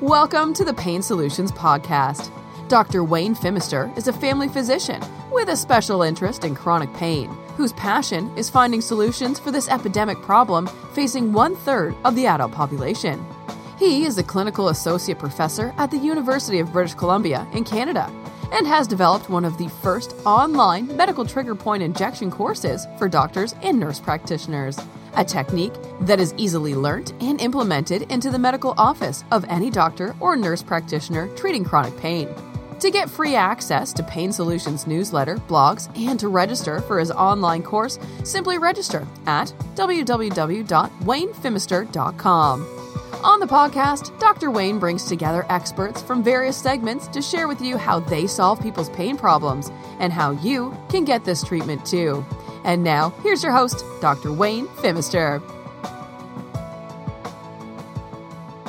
Welcome to the Pain Solutions Podcast. Dr. Wayne Phimister is a family physician with a special interest in chronic pain, whose passion is finding solutions for this epidemic problem facing one third of the adult population. He is a clinical associate professor at the University of British Columbia in Canada and has developed one of the first online medical trigger point injection courses for doctors and nurse practitioners a technique that is easily learnt and implemented into the medical office of any doctor or nurse practitioner treating chronic pain. To get free access to Pain Solutions newsletter, blogs, and to register for his online course, simply register at www.waynephimister.com. On the podcast, Dr. Wayne brings together experts from various segments to share with you how they solve people's pain problems and how you can get this treatment too. And now, here's your host, Dr. Wayne Phimister.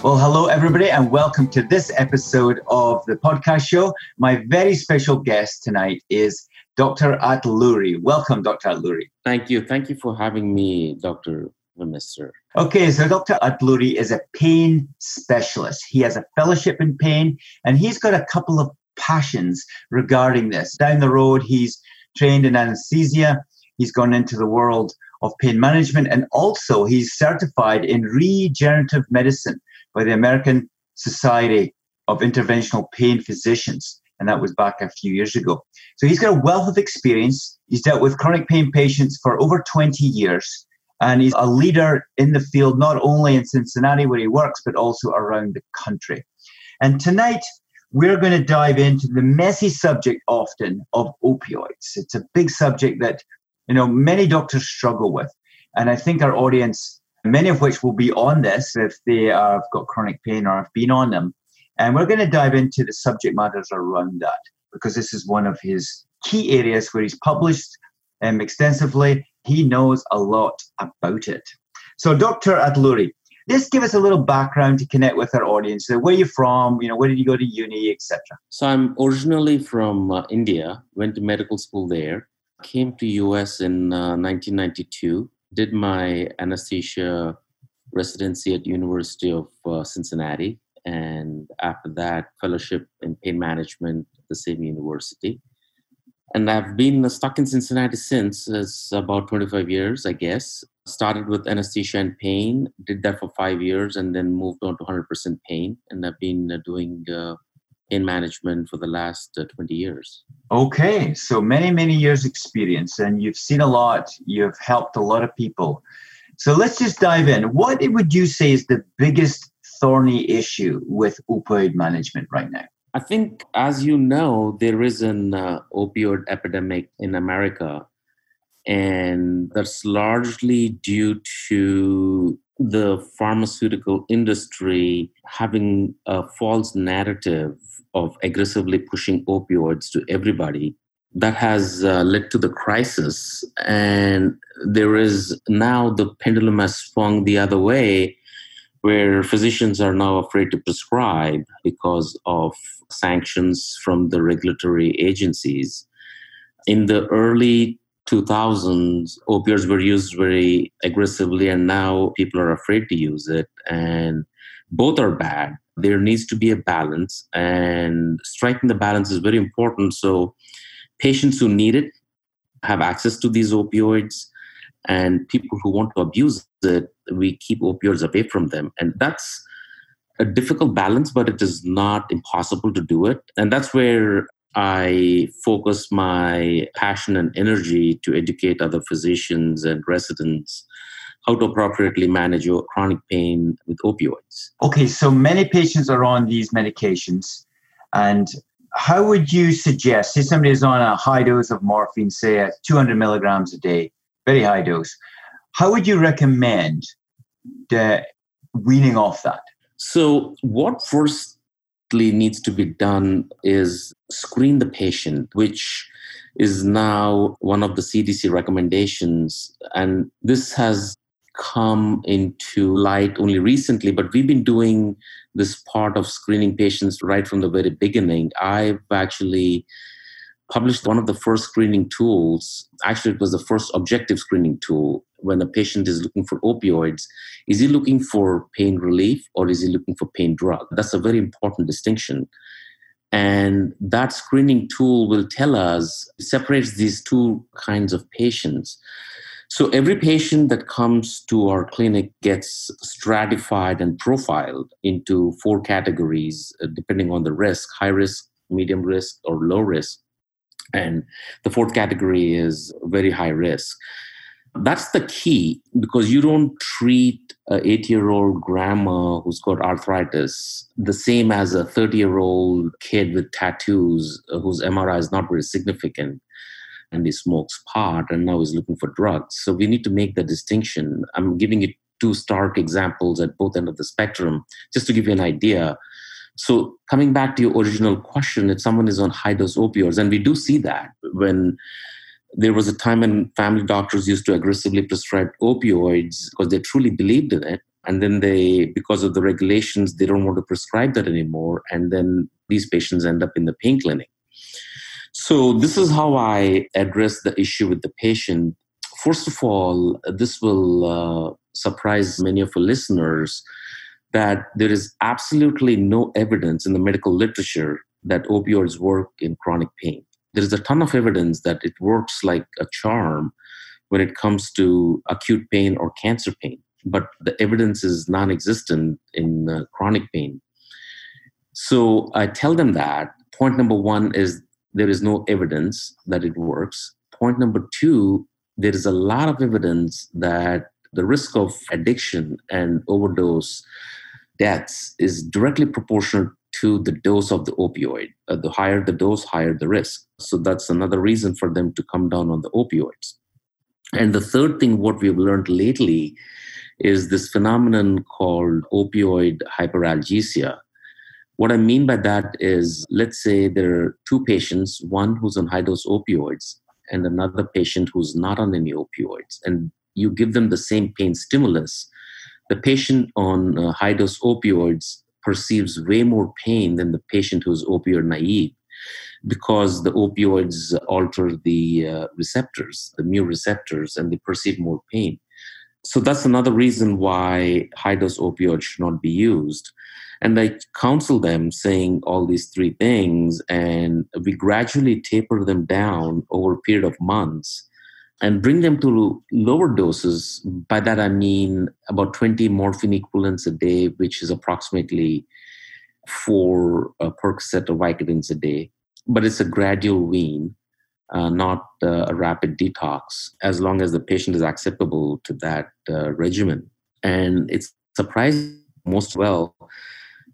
Well, hello, everybody, and welcome to this episode of the podcast show. My very special guest tonight is Dr. Atluri. Welcome, Dr. Atluri. Thank you. Thank you for having me, Dr. Phimister. Okay, so Dr. Atluri is a pain specialist. He has a fellowship in pain, and he's got a couple of passions regarding this. Down the road, he's trained in anesthesia He's gone into the world of pain management and also he's certified in regenerative medicine by the American Society of Interventional Pain Physicians. And that was back a few years ago. So he's got a wealth of experience. He's dealt with chronic pain patients for over 20 years. And he's a leader in the field, not only in Cincinnati where he works, but also around the country. And tonight, we're going to dive into the messy subject often of opioids. It's a big subject that you know, many doctors struggle with. And I think our audience, many of which will be on this if they have got chronic pain or have been on them. And we're going to dive into the subject matters around that because this is one of his key areas where he's published um, extensively. He knows a lot about it. So, Dr. Atluri, just give us a little background to connect with our audience. So where are you from? You know, where did you go to uni, etc. So I'm originally from uh, India. Went to medical school there came to US in uh, 1992, did my anesthesia residency at University of uh, Cincinnati, and after that, fellowship in pain management at the same university. And I've been stuck in Cincinnati since. About 25 years, I guess. Started with anesthesia and pain, did that for five years, and then moved on to 100% pain. And I've been uh, doing uh, in management for the last uh, 20 years. Okay, so many, many years experience, and you've seen a lot. You've helped a lot of people. So let's just dive in. What would you say is the biggest thorny issue with opioid management right now? I think, as you know, there is an uh, opioid epidemic in America, and that's largely due to the pharmaceutical industry having a false narrative of aggressively pushing opioids to everybody that has uh, led to the crisis. And there is now the pendulum has swung the other way where physicians are now afraid to prescribe because of sanctions from the regulatory agencies. In the early 2000s opioids were used very aggressively and now people are afraid to use it. And both are bad. There needs to be a balance and striking the balance is very important. So patients who need it have access to these opioids and people who want to abuse it we keep opioids away from them. And that's a difficult balance but it is not impossible to do it. And that's where i focus my passion and energy to educate other physicians and residents how to appropriately manage your chronic pain with opioids. Okay, so many patients are on these medications, and how would you suggest, say somebody is on a high dose of morphine, say at 200 milligrams a day, very high dose, how would you recommend the weaning off that? So, what firstly needs to be done is screen the patient, which is now one of the CDC recommendations. And this has come into light only recently, but we've been doing this part of screening patients right from the very beginning. I've actually published one of the first screening tools. Actually, it was the first objective screening tool when a patient is looking for opioids. Is he looking for pain relief or is he looking for pain drug? That's a very important distinction. And that screening tool will tell us, separates these two kinds of patients. So every patient that comes to our clinic gets stratified and profiled into four categories, uh, depending on the risk high risk, medium risk, or low risk. And the fourth category is very high risk. That's the key because you don't treat an eight year old grandma who's got arthritis the same as a 30 year old kid with tattoos whose MRI is not very significant and he smokes pot and now is looking for drugs. So we need to make the distinction. I'm giving you two stark examples at both ends of the spectrum just to give you an idea. So coming back to your original question, if someone is on high dose opioids, and we do see that when there was a time when family doctors used to aggressively prescribe opioids because they truly believed in it and then they because of the regulations they don't want to prescribe that anymore and then these patients end up in the pain clinic. So this is how i address the issue with the patient. First of all this will uh, surprise many of your listeners that there is absolutely no evidence in the medical literature that opioids work in chronic pain there is a ton of evidence that it works like a charm when it comes to acute pain or cancer pain, but the evidence is non existent in uh, chronic pain. So I tell them that point number one is there is no evidence that it works. Point number two, there is a lot of evidence that the risk of addiction and overdose deaths is directly proportional to the dose of the opioid. Uh, the higher the dose, higher the risk. So that's another reason for them to come down on the opioids. And the third thing, what we've learned lately, is this phenomenon called opioid hyperalgesia. What I mean by that is, let's say there are two patients, one who's on high dose opioids and another patient who's not on any opioids, and you give them the same pain stimulus. The patient on uh, high dose opioids perceives way more pain than the patient who's opioid naive because the opioids alter the uh, receptors, the mu receptors, and they perceive more pain. So that's another reason why high dose opioids should not be used. And I counsel them saying all these three things, and we gradually taper them down over a period of months and bring them to lower doses. By that I mean about 20 morphine equivalents a day, which is approximately four uh, Percocet or Vicodins a day. But it's a gradual wean, uh, not uh, a rapid detox, as long as the patient is acceptable to that uh, regimen. And it's surprising most well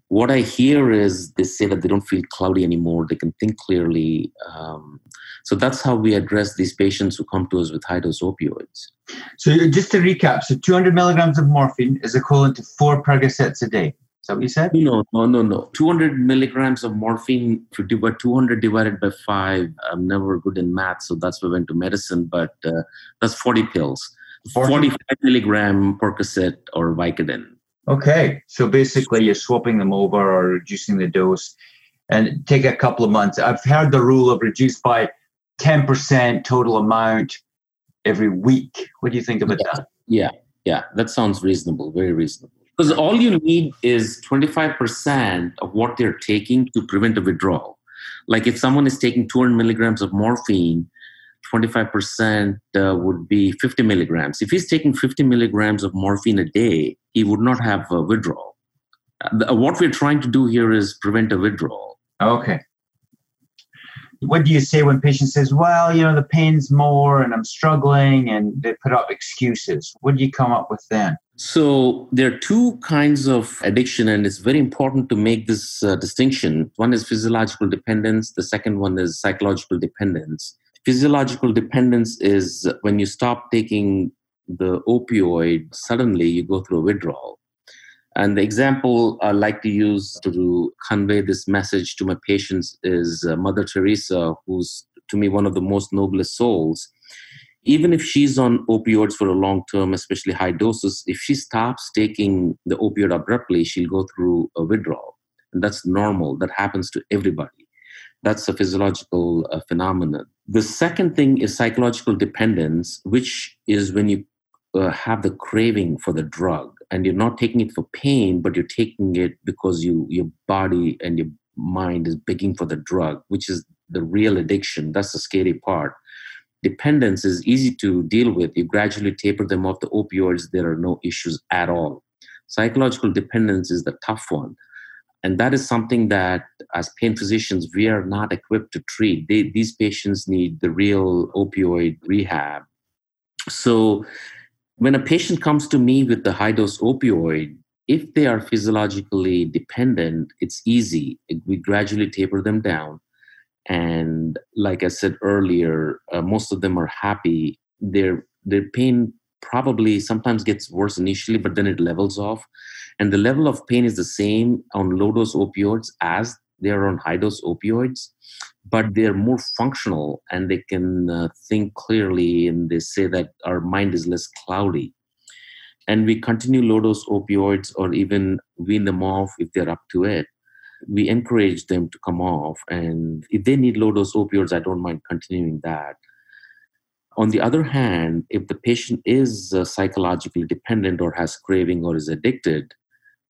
what I hear is they say that they don't feel cloudy anymore. They can think clearly. Um, so that's how we address these patients who come to us with high dose opioids. So just to recap, so 200 milligrams of morphine is equivalent to four Percocets a day. Is that what you said? No, no, no, no. 200 milligrams of morphine, if you 200 divided by five, I'm never good in math, so that's why I went to medicine, but uh, that's 40 pills. 40? 45 milligram Percocet or Vicodin. Okay, so basically you're swapping them over or reducing the dose and take a couple of months. I've heard the rule of reduce by 10% total amount every week. What do you think about yeah. that? Yeah, yeah, that sounds reasonable, very reasonable. Because all you need is 25% of what they're taking to prevent a withdrawal. Like if someone is taking 200 milligrams of morphine, 25% uh, would be 50 milligrams. If he's taking 50 milligrams of morphine a day, he would not have a withdrawal. Uh, what we're trying to do here is prevent a withdrawal. Okay. What do you say when patient says, well, you know, the pain's more and I'm struggling and they put up excuses? What do you come up with then? So there are two kinds of addiction, and it's very important to make this uh, distinction. One is physiological dependence, the second one is psychological dependence physiological dependence is when you stop taking the opioid, suddenly you go through a withdrawal. And the example I like to use to convey this message to my patients is uh, Mother Teresa, who's to me one of the most noblest souls. Even if she's on opioids for a long term, especially high doses, if she stops taking the opioid abruptly, she'll go through a withdrawal. And that's normal. That happens to everybody. That's a physiological uh, phenomenon. The second thing is psychological dependence, which is when you uh, have the craving for the drug and you're not taking it for pain, but you're taking it because you your body and your mind is begging for the drug, which is the real addiction. That's the scary part. Dependence is easy to deal with. You gradually taper them off the opioids, there are no issues at all. Psychological dependence is the tough one. And that is something that, as pain physicians, we are not equipped to treat. They, these patients need the real opioid rehab. So, when a patient comes to me with the high dose opioid, if they are physiologically dependent, it's easy. We gradually taper them down. And like I said earlier, uh, most of them are happy. Their, their pain probably sometimes gets worse initially, but then it levels off. And the level of pain is the same on low dose opioids as they are on high dose opioids, but they're more functional and they can uh, think clearly. And they say that our mind is less cloudy. And we continue low dose opioids or even wean them off if they're up to it. We encourage them to come off. And if they need low dose opioids, I don't mind continuing that on the other hand, if the patient is uh, psychologically dependent or has craving or is addicted,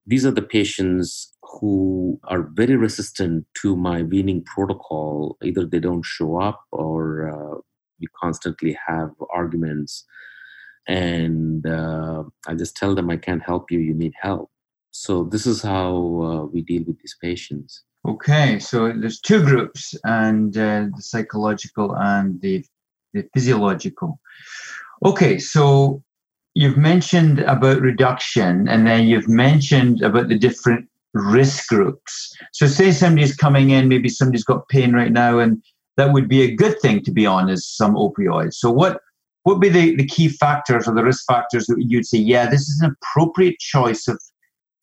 these are the patients who are very resistant to my weaning protocol. Either they don't show up or uh, we constantly have arguments. And uh, I just tell them, I can't help you, you need help. So, this is how uh, we deal with these patients. Okay, so there's two groups, and uh, the psychological and the the physiological. Okay, so you've mentioned about reduction and then you've mentioned about the different risk groups. So say somebody's coming in, maybe somebody's got pain right now, and that would be a good thing to be on is some opioids. So what what would be the, the key factors or the risk factors that you'd say, yeah, this is an appropriate choice of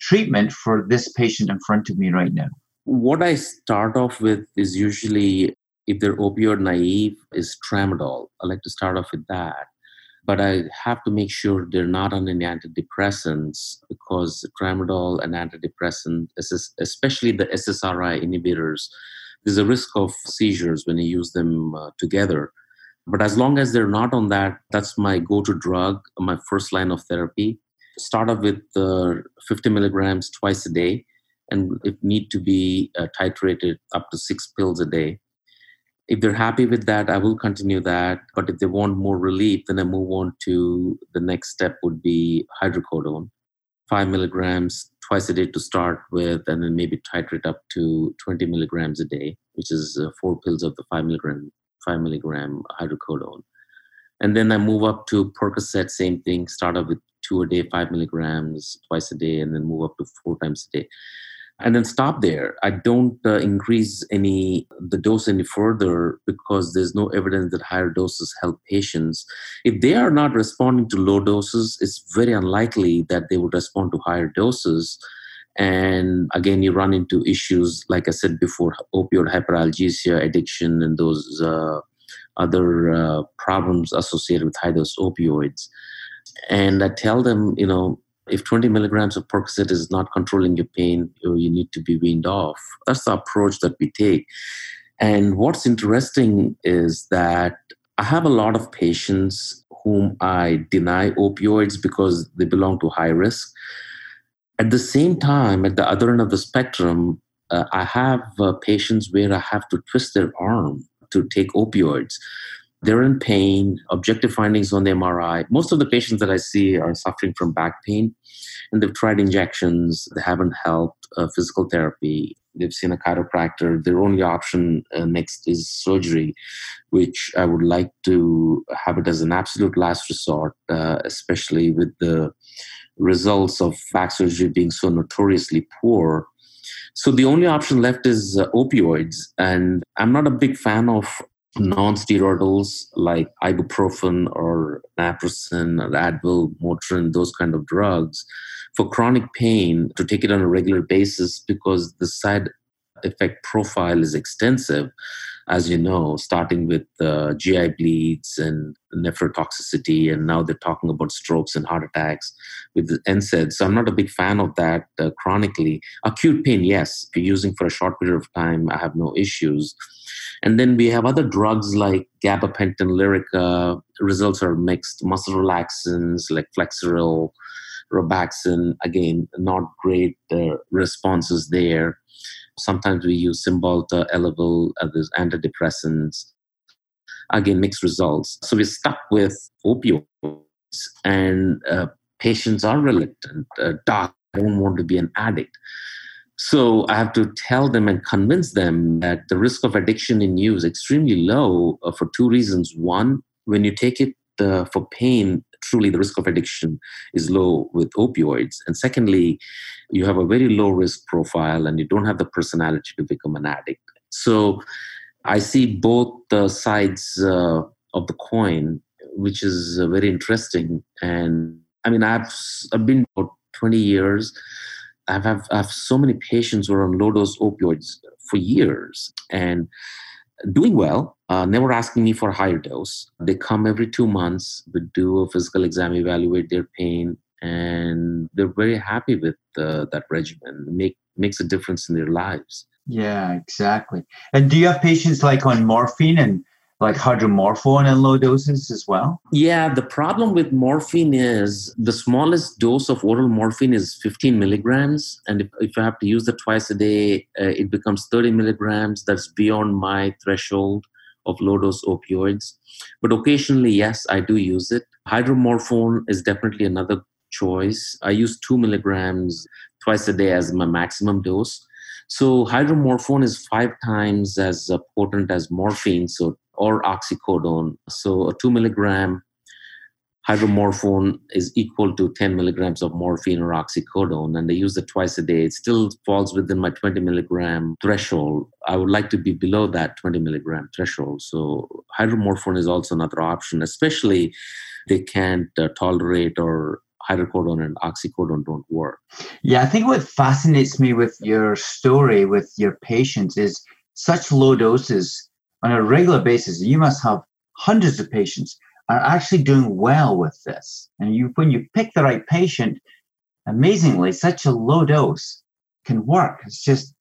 treatment for this patient in front of me right now? What I start off with is usually if they're opioid naive, is tramadol. I like to start off with that. But I have to make sure they're not on any antidepressants because tramadol and antidepressant, especially the SSRI inhibitors, there's a risk of seizures when you use them uh, together. But as long as they're not on that, that's my go to drug, my first line of therapy. Start off with uh, 50 milligrams twice a day, and if need to be uh, titrated up to six pills a day if they're happy with that i will continue that but if they want more relief then i move on to the next step would be hydrocodone five milligrams twice a day to start with and then maybe titrate up to 20 milligrams a day which is uh, four pills of the five milligram five milligram hydrocodone. And then i move up to percocet same thing start up with two a day five milligrams twice a day and then move up to four times a day and then stop there. I don't uh, increase any the dose any further because there's no evidence that higher doses help patients. If they are not responding to low doses, it's very unlikely that they would respond to higher doses. And again, you run into issues like I said before: opioid hyperalgesia, addiction, and those uh, other uh, problems associated with high dose opioids. And I tell them, you know, if 20 milligrams of Percocet is not controlling your pain, you need to be weaned off. That's the approach that we take. And what's interesting is that I have a lot of patients whom I deny opioids because they belong to high risk. At the same time, at the other end of the spectrum, uh, I have uh, patients where I have to twist their arm to take opioids they're in pain, objective findings on the MRI. Most of the patients that I see are suffering from back pain, and they've tried injections, they haven't helped, uh, physical therapy, they've seen a chiropractor. Their only option uh, next is surgery, which I would like to have it as an absolute last resort, uh, especially with the results of back surgery being so notoriously poor. So the only option left is uh, opioids. And I'm not a big fan of non-steroidals like ibuprofen or naproxen or advil motrin those kind of drugs for chronic pain to take it on a regular basis because the side effect profile is extensive, as you know, starting with uh, GI bleeds and nephrotoxicity, and now they're talking about strokes and heart attacks with the NSAIDs. So I'm not a big fan of that uh, chronically. Acute pain, yes, if you're using for a short period of time, I have no issues. And then we have other drugs like gabapentin, Lyrica. Results are mixed. Muscle relaxants like Flexeril, Robaxin. Again, not great uh, responses there. Sometimes we use Cymbalta, Elavil, others antidepressants. Again, mixed results. So we're stuck with opioids, and uh, patients are reluctant. Uh, doc, I don't want to be an addict. So I have to tell them and convince them that the risk of addiction in you is extremely low uh, for two reasons. One, when you take it uh, for pain, truly the risk of addiction is low with opioids. And secondly, you have a very low risk profile and you don't have the personality to become an addict. So I see both the sides uh, of the coin, which is uh, very interesting. And I mean, I've, I've been about 20 years I've, have, I have so many patients who are on low dose opioids for years and doing well, uh, never asking me for a higher dose. They come every two months, we do a physical exam, evaluate their pain, and they're very happy with uh, that regimen. It make, makes a difference in their lives. Yeah, exactly. And do you have patients like on morphine and like hydromorphone in low doses as well? Yeah, the problem with morphine is the smallest dose of oral morphine is 15 milligrams. And if, if I have to use it twice a day, uh, it becomes 30 milligrams. That's beyond my threshold of low dose opioids. But occasionally, yes, I do use it. Hydromorphone is definitely another choice. I use two milligrams twice a day as my maximum dose. So hydromorphone is five times as potent as morphine. So or oxycodone. So a two milligram hydromorphone is equal to 10 milligrams of morphine or oxycodone, and they use it twice a day. It still falls within my 20 milligram threshold. I would like to be below that 20 milligram threshold. So hydromorphone is also another option, especially they can't uh, tolerate or hydrocodone and oxycodone don't work. Yeah, I think what fascinates me with your story with your patients is such low doses on a regular basis, you must have hundreds of patients are actually doing well with this. And you, when you pick the right patient, amazingly, such a low dose can work. It's just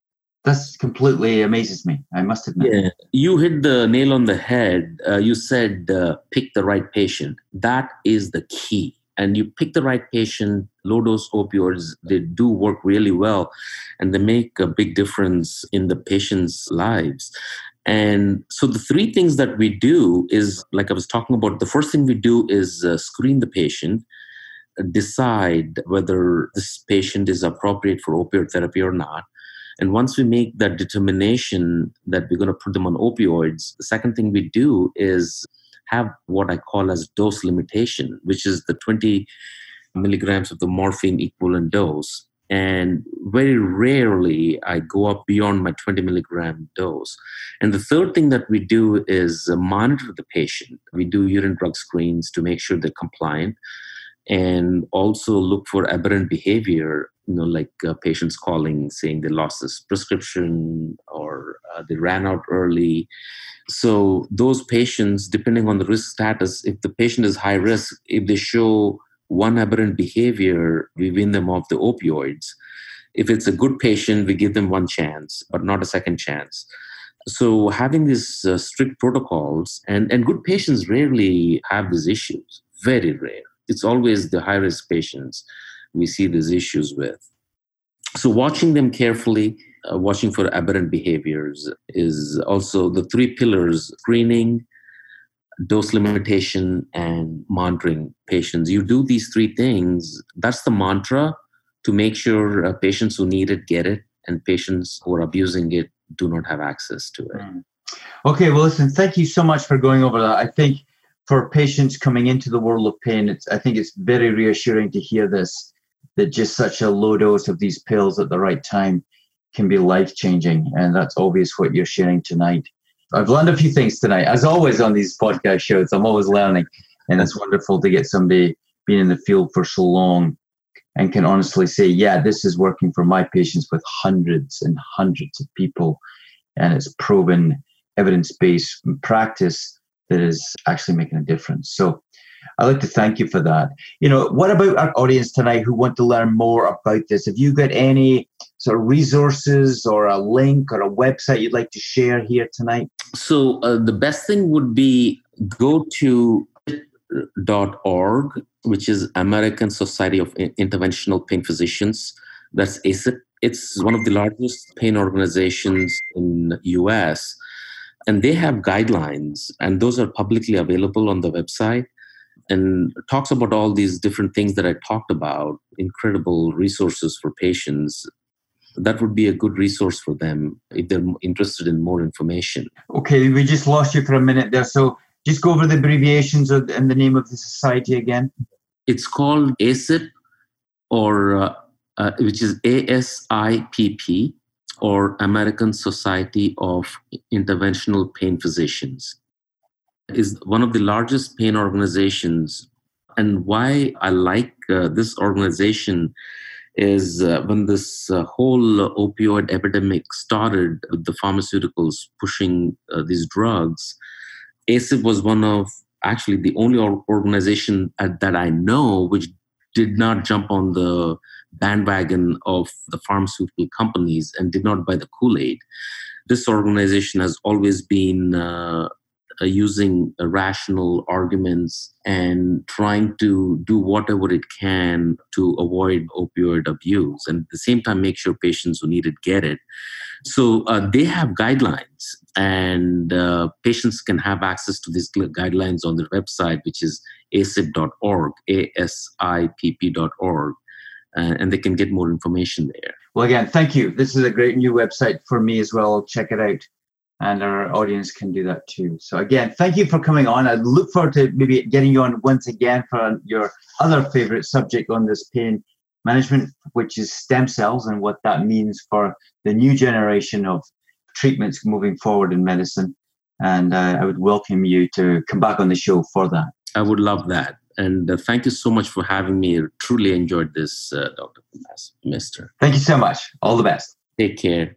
that's completely amazes me. I must admit. Yeah, you hit the nail on the head. Uh, you said uh, pick the right patient. That is the key. And you pick the right patient. Low dose opioids they do work really well, and they make a big difference in the patient's lives. And so the three things that we do is, like I was talking about, the first thing we do is uh, screen the patient, decide whether this patient is appropriate for opioid therapy or not. And once we make that determination that we're going to put them on opioids, the second thing we do is have what I call as dose limitation, which is the 20 milligrams of the morphine equivalent dose and very rarely I go up beyond my 20 milligram dose. And the third thing that we do is uh, monitor the patient. We do urine drug screens to make sure they're compliant and also look for aberrant behavior, you know, like uh, patients calling saying they lost this prescription or uh, they ran out early. So those patients, depending on the risk status, if the patient is high risk, if they show one aberrant behavior, we wean them off the opioids. If it's a good patient, we give them one chance, but not a second chance. So having these uh, strict protocols, and, and good patients rarely have these issues, very rare. It's always the high risk patients we see these issues with. So watching them carefully, uh, watching for aberrant behaviors is also the three pillars screening, dose limitation and monitoring patients. You do these three things. That's the mantra to make sure uh, patients who need it get it, and patients who are abusing it do not have access to it. Mm. Okay, well, listen, thank you so much for going over that. I think for patients coming into the world of pain, it's, I think it's very reassuring to hear this that just such a low dose of these pills at the right time can be life changing. And that's obvious what you're sharing tonight. I've learned a few things tonight. As always on these podcast shows, I'm always learning, and it's wonderful to get somebody being in the field for so long and can honestly say, yeah, this is working for my patients with hundreds and hundreds of people. And it's proven evidence based practice that is actually making a difference. So I'd like to thank you for that. You know, what about our audience tonight who want to learn more about this? Have you got any sort of resources or a link or a website you'd like to share here tonight? So uh, the best thing would be go to org, which is American Society of Interventional Pain Physicians. That's ASIPP. It's one of the largest pain organizations in US. And they have guidelines, and those are publicly available on the website and talks about all these different things that I talked about, incredible resources for patients. That would be a good resource for them if they're interested in more information. Okay, we just lost you for a minute there. So just go over the abbreviations and the name of the society again. It's called ASIPP, or uh, uh, which is ASIPP, or American Society of Interventional Pain Physicians. Is one of the largest pain organizations, and why I like uh, this organization is uh, when this uh, whole opioid epidemic started with the pharmaceuticals pushing uh, these drugs ASIPP was one of actually the only organization that I know which did not jump on the bandwagon of the pharmaceutical companies and did not buy the Kool Aid. This organization has always been uh, uh, using uh, rational arguments and trying to do whatever it can to avoid opioid abuse and at the same time make sure patients who need it get it. So uh, they have guidelines and uh, patients can have access to these guidelines on their website, which is asipp.org, A-S-I-P-P.org, uh, and they can get more information there. Well, again, thank you. This is a great new website for me as well. Check it out. And our audience can do that too. So again, thank you for coming on. I look forward to maybe getting you on once again for your other favorite subject on this pain management, which is stem cells and what that means for the new generation of treatments moving forward in medicine. And uh, I would welcome you to come back on the show for that. I would love that. And uh, thank you so much for having me. I truly enjoyed this, uh, Dr. Mister. Thank you so much. All the best. Take care.